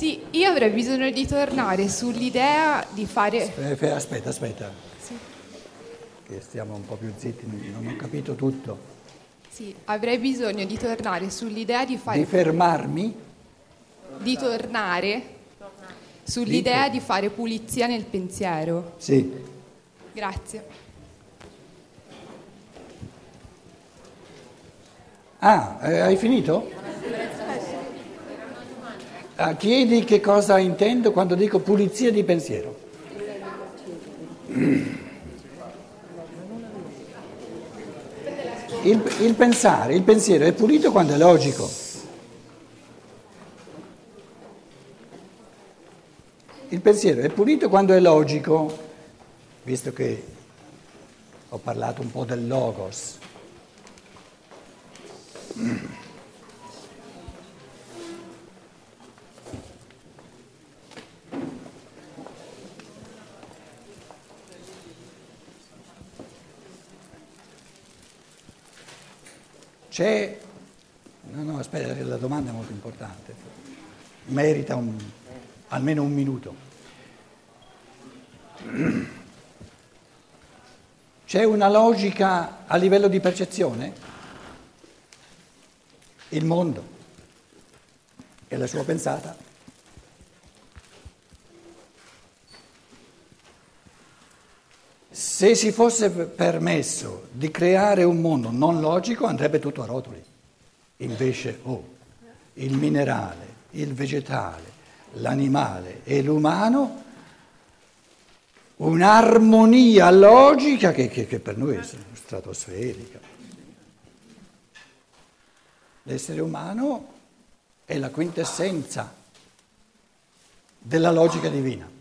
Sì, io avrei bisogno di tornare sull'idea di fare... Aspetta, aspetta. Sì. Che stiamo un po' più zitti, non ho capito tutto. Sì, avrei bisogno di tornare sull'idea di fare... Di fermarmi? Di tornare sull'idea di fare pulizia nel pensiero. Sì. Grazie. Ah, eh, hai finito? Ah, chiedi che cosa intendo quando dico pulizia di pensiero. Il, il, pensare, il pensiero è pulito quando è logico. Il pensiero è pulito quando è logico, visto che ho parlato un po' del logos. C'è... No, no, aspetta, la domanda è molto importante. Merita un, almeno un minuto. C'è una logica a livello di percezione? Il mondo e la sua pensata. Se si fosse permesso di creare un mondo non logico andrebbe tutto a rotoli. Invece, oh, il minerale, il vegetale, l'animale e l'umano, un'armonia logica che, che, che per noi è stratosferica. L'essere umano è la quintessenza della logica divina.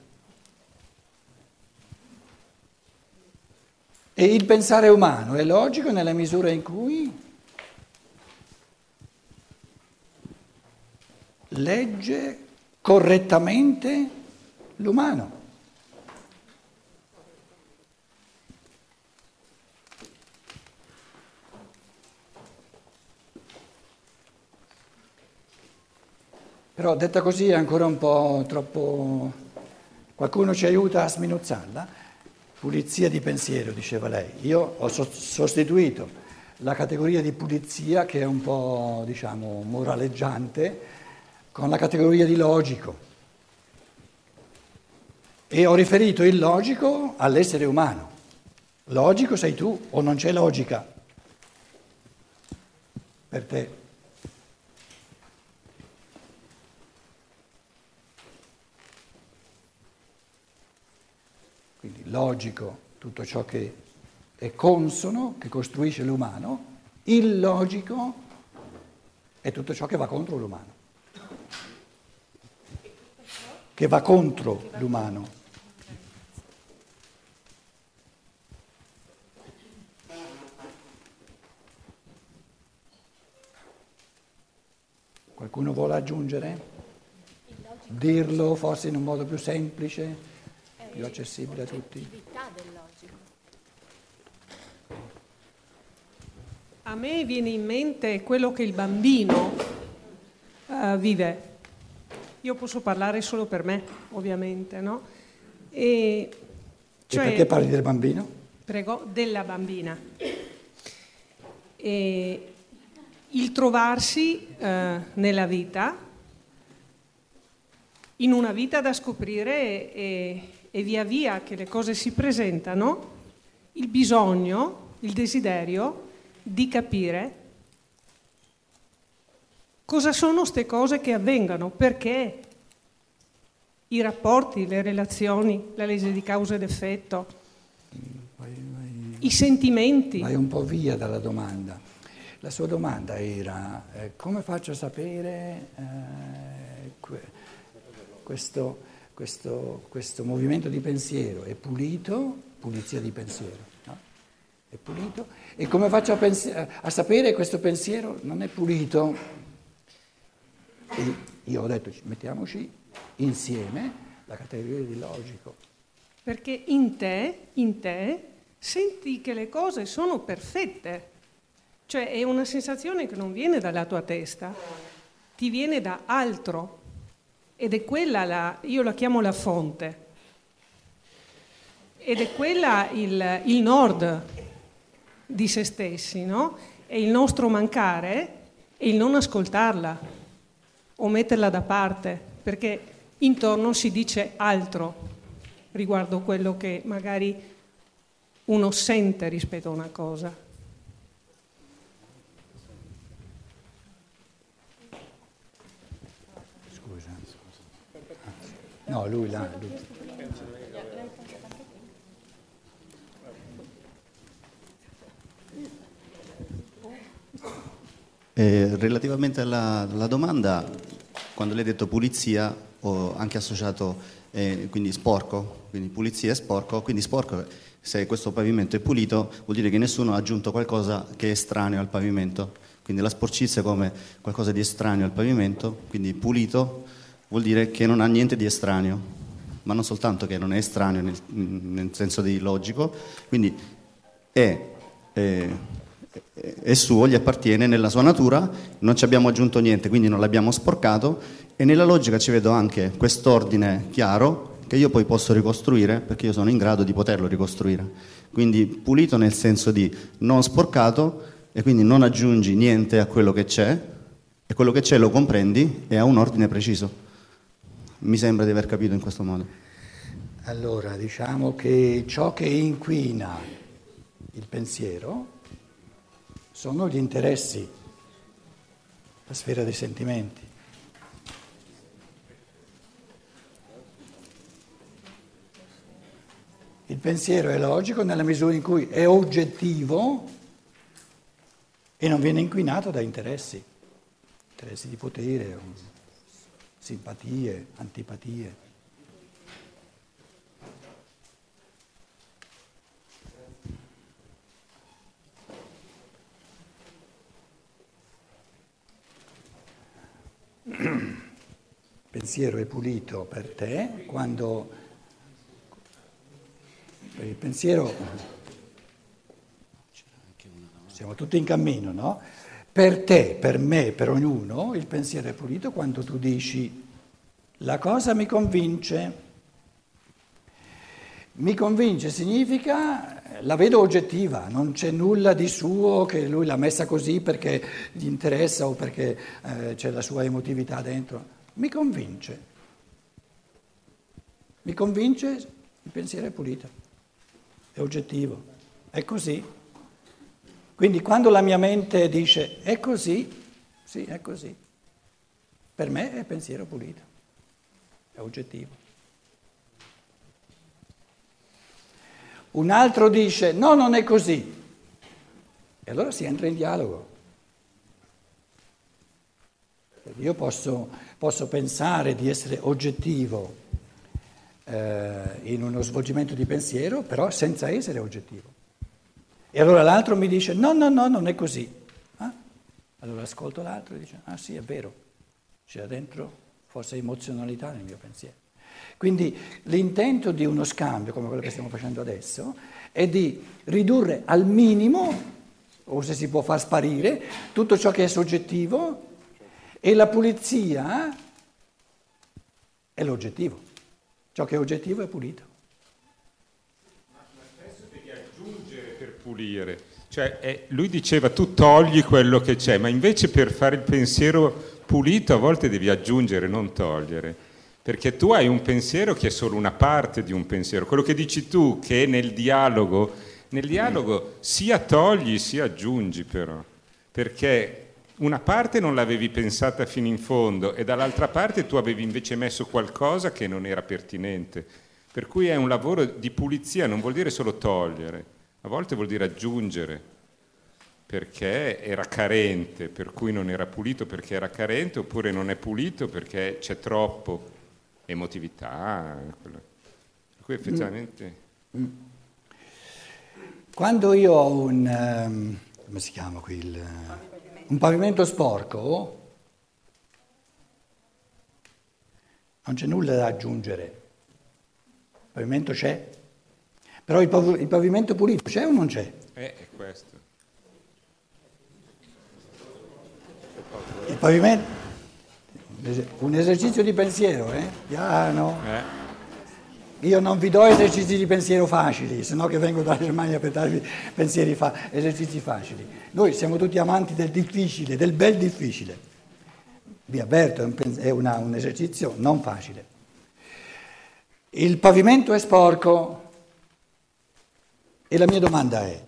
E il pensare umano è logico nella misura in cui legge correttamente l'umano. Però detta così è ancora un po' troppo... Qualcuno ci aiuta a sminuzzarla? Pulizia di pensiero, diceva lei. Io ho sostituito la categoria di pulizia, che è un po', diciamo, moraleggiante, con la categoria di logico. E ho riferito il logico all'essere umano. Logico sei tu o non c'è logica per te. quindi logico tutto ciò che è consono, che costruisce l'umano, illogico è tutto ciò che va contro l'umano, che va contro l'umano. Qualcuno vuole aggiungere? Dirlo forse in un modo più semplice? Più accessibile a tutti. A me viene in mente quello che il bambino uh, vive. Io posso parlare solo per me, ovviamente, no? E, cioè, e perché parli del bambino? Prego, della bambina. E il trovarsi uh, nella vita, in una vita da scoprire e, e via via che le cose si presentano, il bisogno, il desiderio di capire cosa sono queste cose che avvengano, perché i rapporti, le relazioni, la legge di causa ed effetto, vai, vai, i sentimenti. Vai un po' via dalla domanda. La sua domanda era eh, come faccio a sapere eh, que- questo questo, questo movimento di pensiero è pulito, pulizia di pensiero, no? è pulito, e come faccio a, pens- a sapere questo pensiero non è pulito? E io ho detto mettiamoci insieme la categoria di logico. Perché in te, in te, senti che le cose sono perfette, cioè è una sensazione che non viene dalla tua testa, ti viene da altro ed è quella la, io la chiamo la fonte, ed è quella il, il nord di se stessi, no? È il nostro mancare e il non ascoltarla o metterla da parte, perché intorno si dice altro riguardo quello che magari uno sente rispetto a una cosa. No, lui là. Lui. Eh, relativamente alla, alla, domanda, quando lei ha detto pulizia, ho anche associato eh, quindi sporco, quindi pulizia è sporco, quindi sporco se questo pavimento è pulito vuol dire che nessuno ha aggiunto qualcosa che è estraneo al pavimento, quindi la sporcizia come qualcosa di estraneo al pavimento, quindi pulito vuol dire che non ha niente di estraneo, ma non soltanto che non è estraneo nel, nel senso di logico, quindi è, è, è suo, gli appartiene nella sua natura, non ci abbiamo aggiunto niente, quindi non l'abbiamo sporcato e nella logica ci vedo anche quest'ordine chiaro che io poi posso ricostruire perché io sono in grado di poterlo ricostruire. Quindi pulito nel senso di non sporcato e quindi non aggiungi niente a quello che c'è e quello che c'è lo comprendi e ha un ordine preciso. Mi sembra di aver capito in questo modo. Allora, diciamo che ciò che inquina il pensiero sono gli interessi, la sfera dei sentimenti. Il pensiero è logico nella misura in cui è oggettivo e non viene inquinato da interessi, interessi di potere, simpatie, antipatie. Pensiero è pulito per te quando il pensiero, siamo tutti in cammino, no? Per te, per me, per ognuno, il pensiero è pulito quando tu dici la cosa mi convince. Mi convince significa la vedo oggettiva, non c'è nulla di suo che lui l'ha messa così perché gli interessa o perché eh, c'è la sua emotività dentro. Mi convince. Mi convince, il pensiero è pulito è oggettivo, è così. Quindi quando la mia mente dice è così, sì, è così, per me è pensiero pulito, è oggettivo. Un altro dice no, non è così, e allora si entra in dialogo. Io posso, posso pensare di essere oggettivo eh, in uno svolgimento di pensiero, però senza essere oggettivo. E allora l'altro mi dice no, no, no, non è così. Ah? Allora ascolto l'altro e dice ah sì, è vero, c'è dentro forse emozionalità nel mio pensiero. Quindi l'intento di uno scambio, come quello che stiamo facendo adesso, è di ridurre al minimo, o se si può far sparire, tutto ciò che è soggettivo e la pulizia è l'oggettivo. Ciò che è oggettivo è pulito. Ma spesso devi aggiungere per pulire. Cioè, è, lui diceva tu togli quello che c'è, ma invece per fare il pensiero pulito a volte devi aggiungere, non togliere. Perché tu hai un pensiero che è solo una parte di un pensiero. Quello che dici tu, che nel dialogo, nel dialogo sia togli sia aggiungi però. Perché una parte non l'avevi pensata fino in fondo e dall'altra parte tu avevi invece messo qualcosa che non era pertinente. Per cui è un lavoro di pulizia, non vuol dire solo togliere, a volte vuol dire aggiungere, perché era carente, per cui non era pulito perché era carente, oppure non è pulito perché c'è troppo emotività. Per cui effettivamente... Mm. Quando io ho un... Um, come si chiama qui il un pavimento sporco non c'è nulla da aggiungere. Il pavimento c'è. Però il, pav- il pavimento pulito c'è o non c'è? Eh, è questo. Il pavimento... Un esercizio di pensiero, eh? Piano. Eh. Io non vi do esercizi di pensiero facili, se no che vengo dalla Germania per darvi pensieri fa- esercizi facili. Noi siamo tutti amanti del difficile, del bel difficile. Vi avverto, è un, pen- è una- un esercizio non facile. Il pavimento è sporco e la mia domanda è,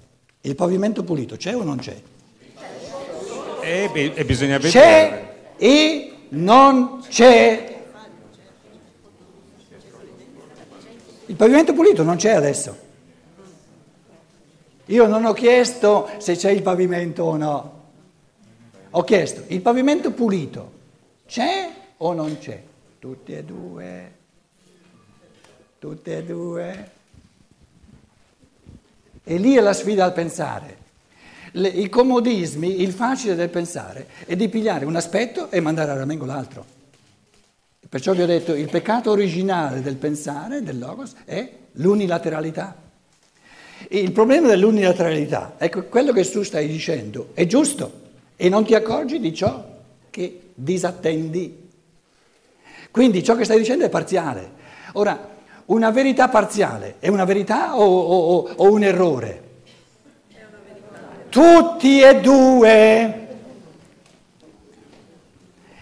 il pavimento pulito c'è o non c'è? E, e bisogna vedere. C'è e non c'è. Il pavimento pulito non c'è adesso. Io non ho chiesto se c'è il pavimento o no. Ho chiesto, il pavimento pulito c'è o non c'è? Tutti e due. Tutti e due. E lì è la sfida al pensare. Le- I comodismi, il facile del pensare è di pigliare un aspetto e mandare a ramengo l'altro. Perciò vi ho detto, il peccato originale del pensare, del logos, è l'unilateralità. E il problema dell'unilateralità, ecco, quello che tu stai dicendo è giusto e non ti accorgi di ciò che disattendi. Quindi ciò che stai dicendo è parziale. Ora, una verità parziale è una verità o, o- o- un errore? Tutti e due.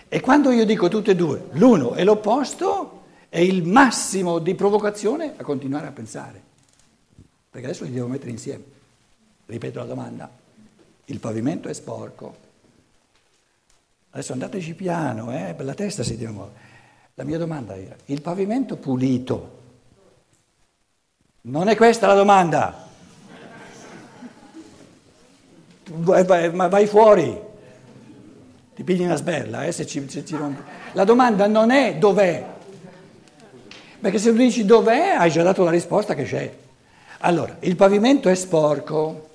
E quando io dico tutti e due, l'uno e l'opposto, è il massimo di provocazione a continuare a pensare. Perché adesso li devo mettere insieme. Ripeto la domanda. Il pavimento è sporco. Adesso andateci piano, eh, per la testa si deve muovere. La mia domanda era, il pavimento pulito, non è questa la domanda. Vai- vai- Ma vai fuori, ti pigli una sberla eh, se, ci, se ci rompi. La domanda non è dov'è, perché se tu dici dov'è hai già dato la risposta che c'è. Allora, il pavimento è sporco,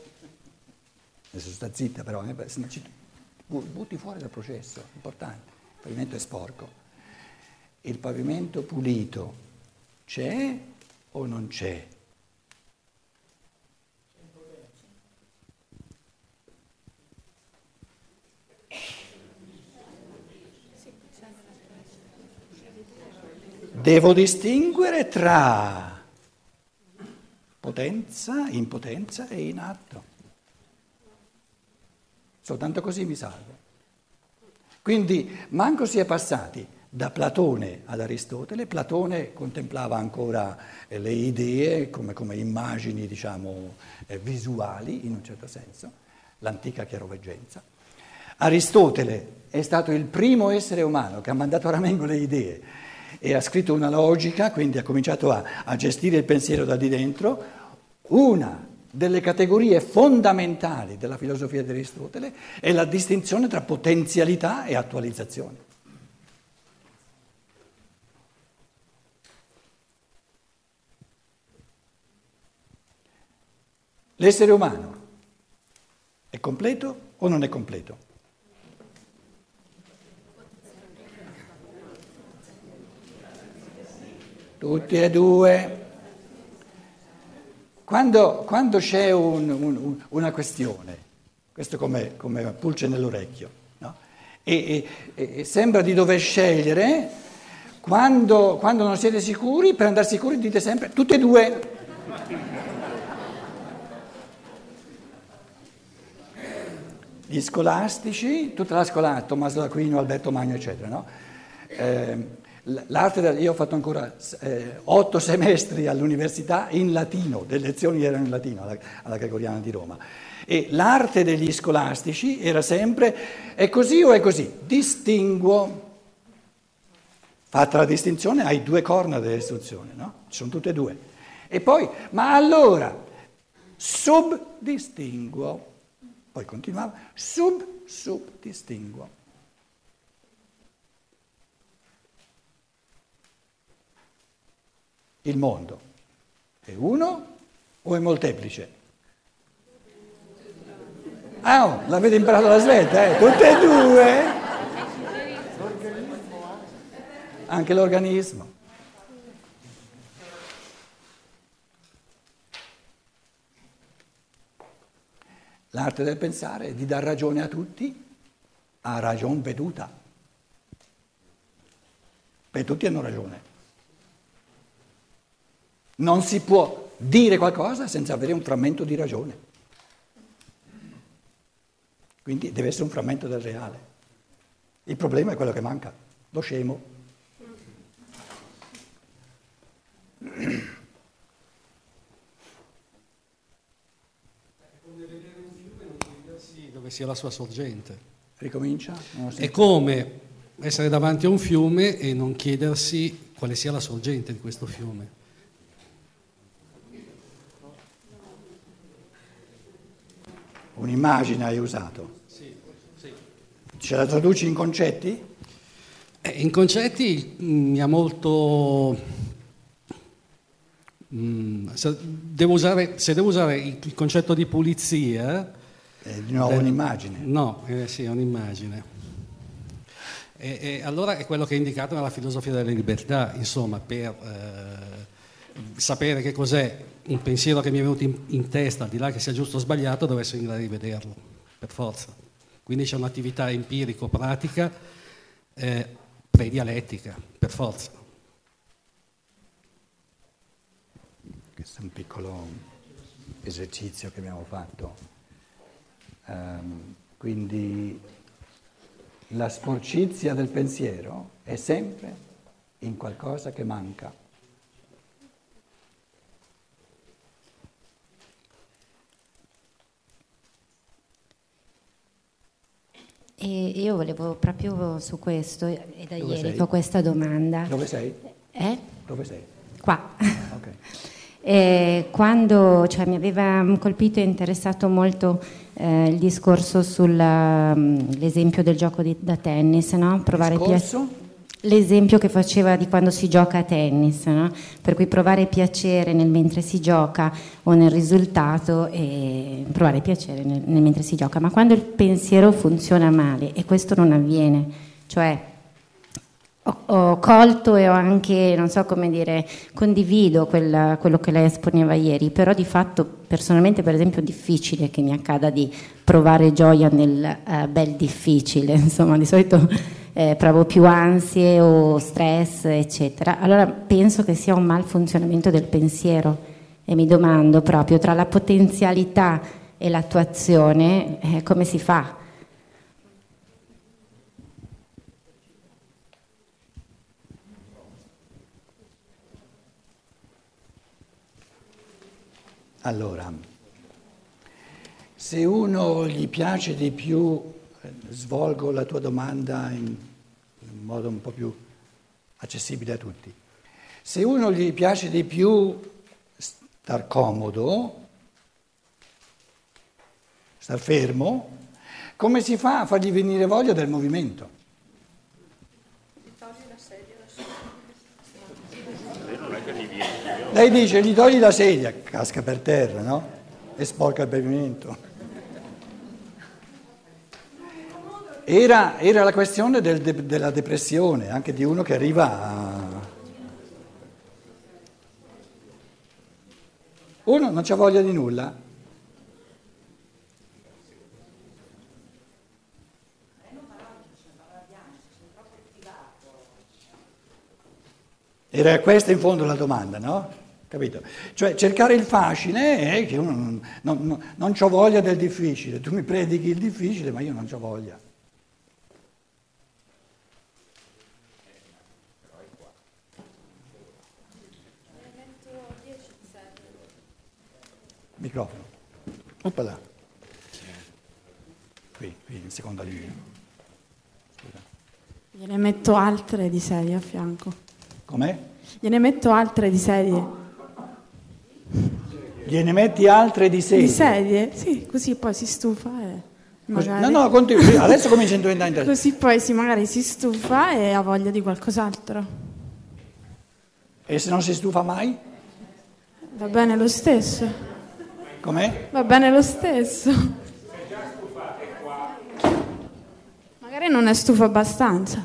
adesso sta zitta però, eh, butti fuori dal processo, importante, il pavimento è sporco. Il pavimento pulito c'è o non c'è? Devo distinguere tra potenza, impotenza e inatto. Soltanto così mi salvo. Quindi manco si è passati da Platone ad Aristotele. Platone contemplava ancora eh, le idee come, come immagini, diciamo, eh, visuali, in un certo senso, l'antica chiaroveggenza. Aristotele è stato il primo essere umano che ha mandato a ramengo le idee e ha scritto una logica, quindi ha cominciato a, a gestire il pensiero da di dentro. Una delle categorie fondamentali della filosofia di Aristotele è la distinzione tra potenzialità e attualizzazione. L'essere umano è completo o non è completo? Tutti e due. Quando, quando c'è un- un- una questione, questo come, come pulce nell'orecchio, no? e, e- e sembra di dover scegliere, quando, quando non siete sicuri, per andare sicuri dite sempre tutti e due. Gli scolastici, tutta la scolastica, Tommaso d'Aquino, Alberto Magno, eccetera, no? Eh, l'arte io ho fatto ancora eh, otto semestri all'università in latino, le lezioni erano in latino alla, alla Gregoriana di Roma. E l'arte degli scolastici era sempre è così o è così? Distinguo. Fatta la distinzione, hai due corna dell'istruzione, no? Ci sono tutte e due. E poi, ma allora, subdistinguo. Poi continuava, sub, subdistinguo. Il mondo è uno o è molteplice? Ah, oh, l'avete imparato alla svelta, eh? Tutte e due. Anche l'organismo. L'arte del pensare è di dar ragione a tutti a ragion veduta. Beh, tutti hanno ragione. Non si può dire qualcosa senza avere un frammento di ragione. Quindi deve essere un frammento del reale. Il problema è quello che manca, lo scemo. dove sia la sua sorgente. Ricomincia? È come essere davanti a un fiume e non chiedersi quale sia la sorgente di questo fiume. Un'immagine hai usato? Sì, sì. Ce la traduci in concetti? Eh, in concetti mm, mi ha molto... Mm, se, devo usare, se, devo usare, il, concetto di pulizia... È di nuovo eh, un'immagine. No, eh, sì, è un'immagine. E, e, allora è quello che è indicato nella filosofia della libertà, insomma, per eh, sapere che cos'è un pensiero che mi è venuto in, in, testa, al di là che sia giusto o sbagliato, devo essere in grado di per forza. Quindi c'è un'attività empirico-pratica, eh, pre-dialettica, per forza. Questo è un piccolo esercizio che abbiamo fatto. Um, quindi la sporcizia del pensiero è sempre in qualcosa che manca. E io volevo proprio su questo, e da Dove ieri sei? ho questa domanda. Dove sei? Eh? Dove sei? Qua. Ok. E quando cioè, mi aveva colpito e interessato molto eh, il discorso sull'esempio del gioco di, da tennis, no? Provare Discorso? L'esempio che faceva di quando si gioca a tennis, no? per cui provare piacere nel mentre si gioca o nel risultato e provare piacere nel, nel mentre si gioca, ma quando il pensiero funziona male e questo non avviene, cioè ho, ho colto e ho anche, non so come dire, condivido quella, quello che lei esponeva ieri, però di fatto personalmente per esempio è difficile che mi accada di provare gioia nel uh, bel difficile, insomma di solito eh, provo più ansie o stress, eccetera. Allora penso che sia un malfunzionamento del pensiero e mi domando proprio tra la potenzialità e l'attuazione eh, come si fa? Allora, se uno gli piace di più svolgo la tua domanda in, in modo un po' più accessibile a tutti. Se uno gli piace di più star comodo, star fermo, come si fa a fargli venire voglia del movimento? Lei dice gli togli la sedia, casca per terra, no? E sporca il pavimento. Era, era la questione del de, della depressione, anche di uno che arriva a... Uno non c'ha voglia di nulla. Era questa in fondo la domanda, no? Capito? Cioè cercare il facile è che uno non, non, non, non ho voglia del difficile, tu mi predichi il difficile ma io non ho voglia. Oppala. Qui, qui in seconda linea. Scusa. Gliene metto altre di serie a fianco. Com'è? Gliene metto altre di serie. Gliene metti altre di serie? Di serie? Sì, così poi si stufa e... Magari... No, no, continui. Adesso comincia a diventare interessante. Così poi si, magari si stufa e ha voglia di qualcos'altro. E se non si stufa mai? Va bene lo stesso. Com'è? Va bene lo stesso. Magari non è stufa abbastanza.